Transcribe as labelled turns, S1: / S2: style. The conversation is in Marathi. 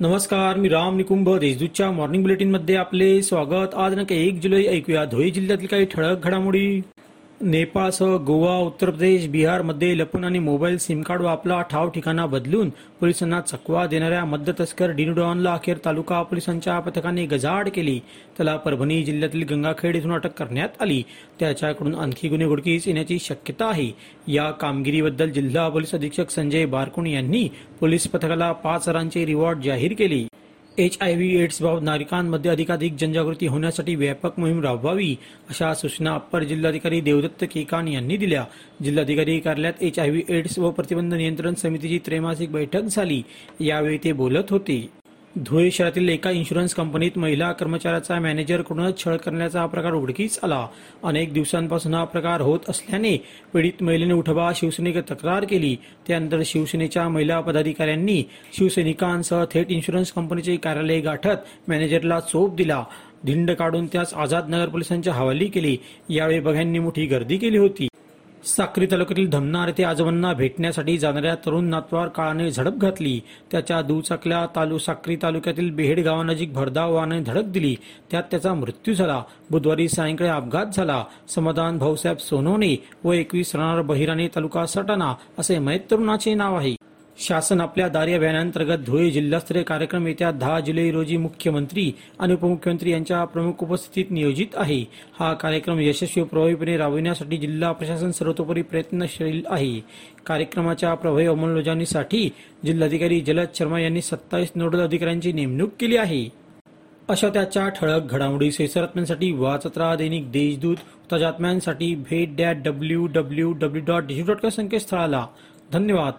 S1: नमस्कार मी राम निकुंभ देशदूतच्या मॉर्निंग बुलेटिनमध्ये आपले स्वागत. आज नका एक जुलै ऐकूया. धुळे जिल्ह्यातील काही ठळक घडामोडी. नेपाळसह गोवा उत्तर प्रदेश बिहारमध्ये लपून आणि मोबाईल सिम कार्ड व आपला ठाव ठिकाणा बदलून पोलिसांना चकवा देणाऱ्या मद्य तस्कर डिनुडॉनला अखेर तालुका पोलिसांच्या पथकाने गजाआड केली. त्याला परभणी जिल्ह्यातील गंगाखेड येथून अटक करण्यात आली. त्याच्याकडून आणखी गुन्हे घुडकीस येण्याची शक्यता आहे. या कामगिरीबद्दल जिल्हा पोलीस अधीक्षक संजय बारकुण यांनी पोलीस पथकाला पाच हजारांचे रिवॉर्ड जाहीर केली. एच आय व्ही एड्स बाबत नागरिकांमध्ये अधिकाधिक जनजागृती होण्यासाठी व्यापक मोहीम राबवावी अशा सूचना अप्पर जिल्हाधिकारी देवदत्त केकान यांनी दिल्या. जिल्हाधिकारी कार्यालयात एच आय व्ही एड्स व प्रतिबंध नियंत्रण समितीची त्रैमासिक बैठक झाली. यावेळी ते बोलत होते. धुळे शहरातील एका इन्शुरन्स कंपनीत महिला कर्मचाऱ्याचा मॅनेजरकडूनच छळ करण्याचा हा प्रकार उघडकीस आला. अनेक दिवसांपासून हा प्रकार होत असल्याने पीडित महिलेने उठबा शिवसेनेकडे तक्रार केली. त्यानंतर शिवसेनेच्या महिला पदाधिकाऱ्यांनी शिवसैनिकांसह थेट इन्शुरन्स कंपनीचे कार्यालय गाठत मॅनेजरला चोप दिला. धिंड काढून त्यास आझाद नगर पोलिसांच्या हवाली केली. यावेळी बघ्यांनी मोठी गर्दी केली होती. साक्री तालुक्यातील धमनार येथे आजोबांना भेटण्यासाठी जाणाऱ्या तरुण नातवार काळाने झडप घातली. त्याच्या दुचाकल्या तालु साक्री तालुक्यातील बेहेड गावानजीक भरधाव वाहनाने धडक दिली. त्यात त्याचा मृत्यू झाला. बुधवारी सायंकाळी अपघात झाला. समाधान भाऊसाहेब सोनवणे व एकवीस राहणार बहिराणे तालुका सटाणा असे मयत तरुणाचे नाव आहे. शासन आपल्या दारी अभियानांतर्गत धुळे जिल्हास्तरीय कार्यक्रम येत्या दहा जुलै रोजी मुख्यमंत्री आणि उपमुख्यमंत्री यांच्या प्रमुख उपस्थितीत नियोजित आहे. हा कार्यक्रम यशस्वी प्रभावीपणे राबविण्यासाठी जिल्हा प्रशासन सर्वतोपरी प्रयत्नशील आहे. कार्यक्रमाच्या प्रभावी अंमलबजावणीसाठी जिल्हाधिकारी जलद शर्मा यांनी सत्तावीस नोडल अधिकाऱ्यांची नेमणूक केली आहे. अशा त्याच्या ठळक घडामोडी सैसरात्म्यांसाठी वाचत राहा दैनिक देशदूत ताजात्म्यांसाठी भेट that W W W dot dot com संकेतस्थळाला. धन्यवाद.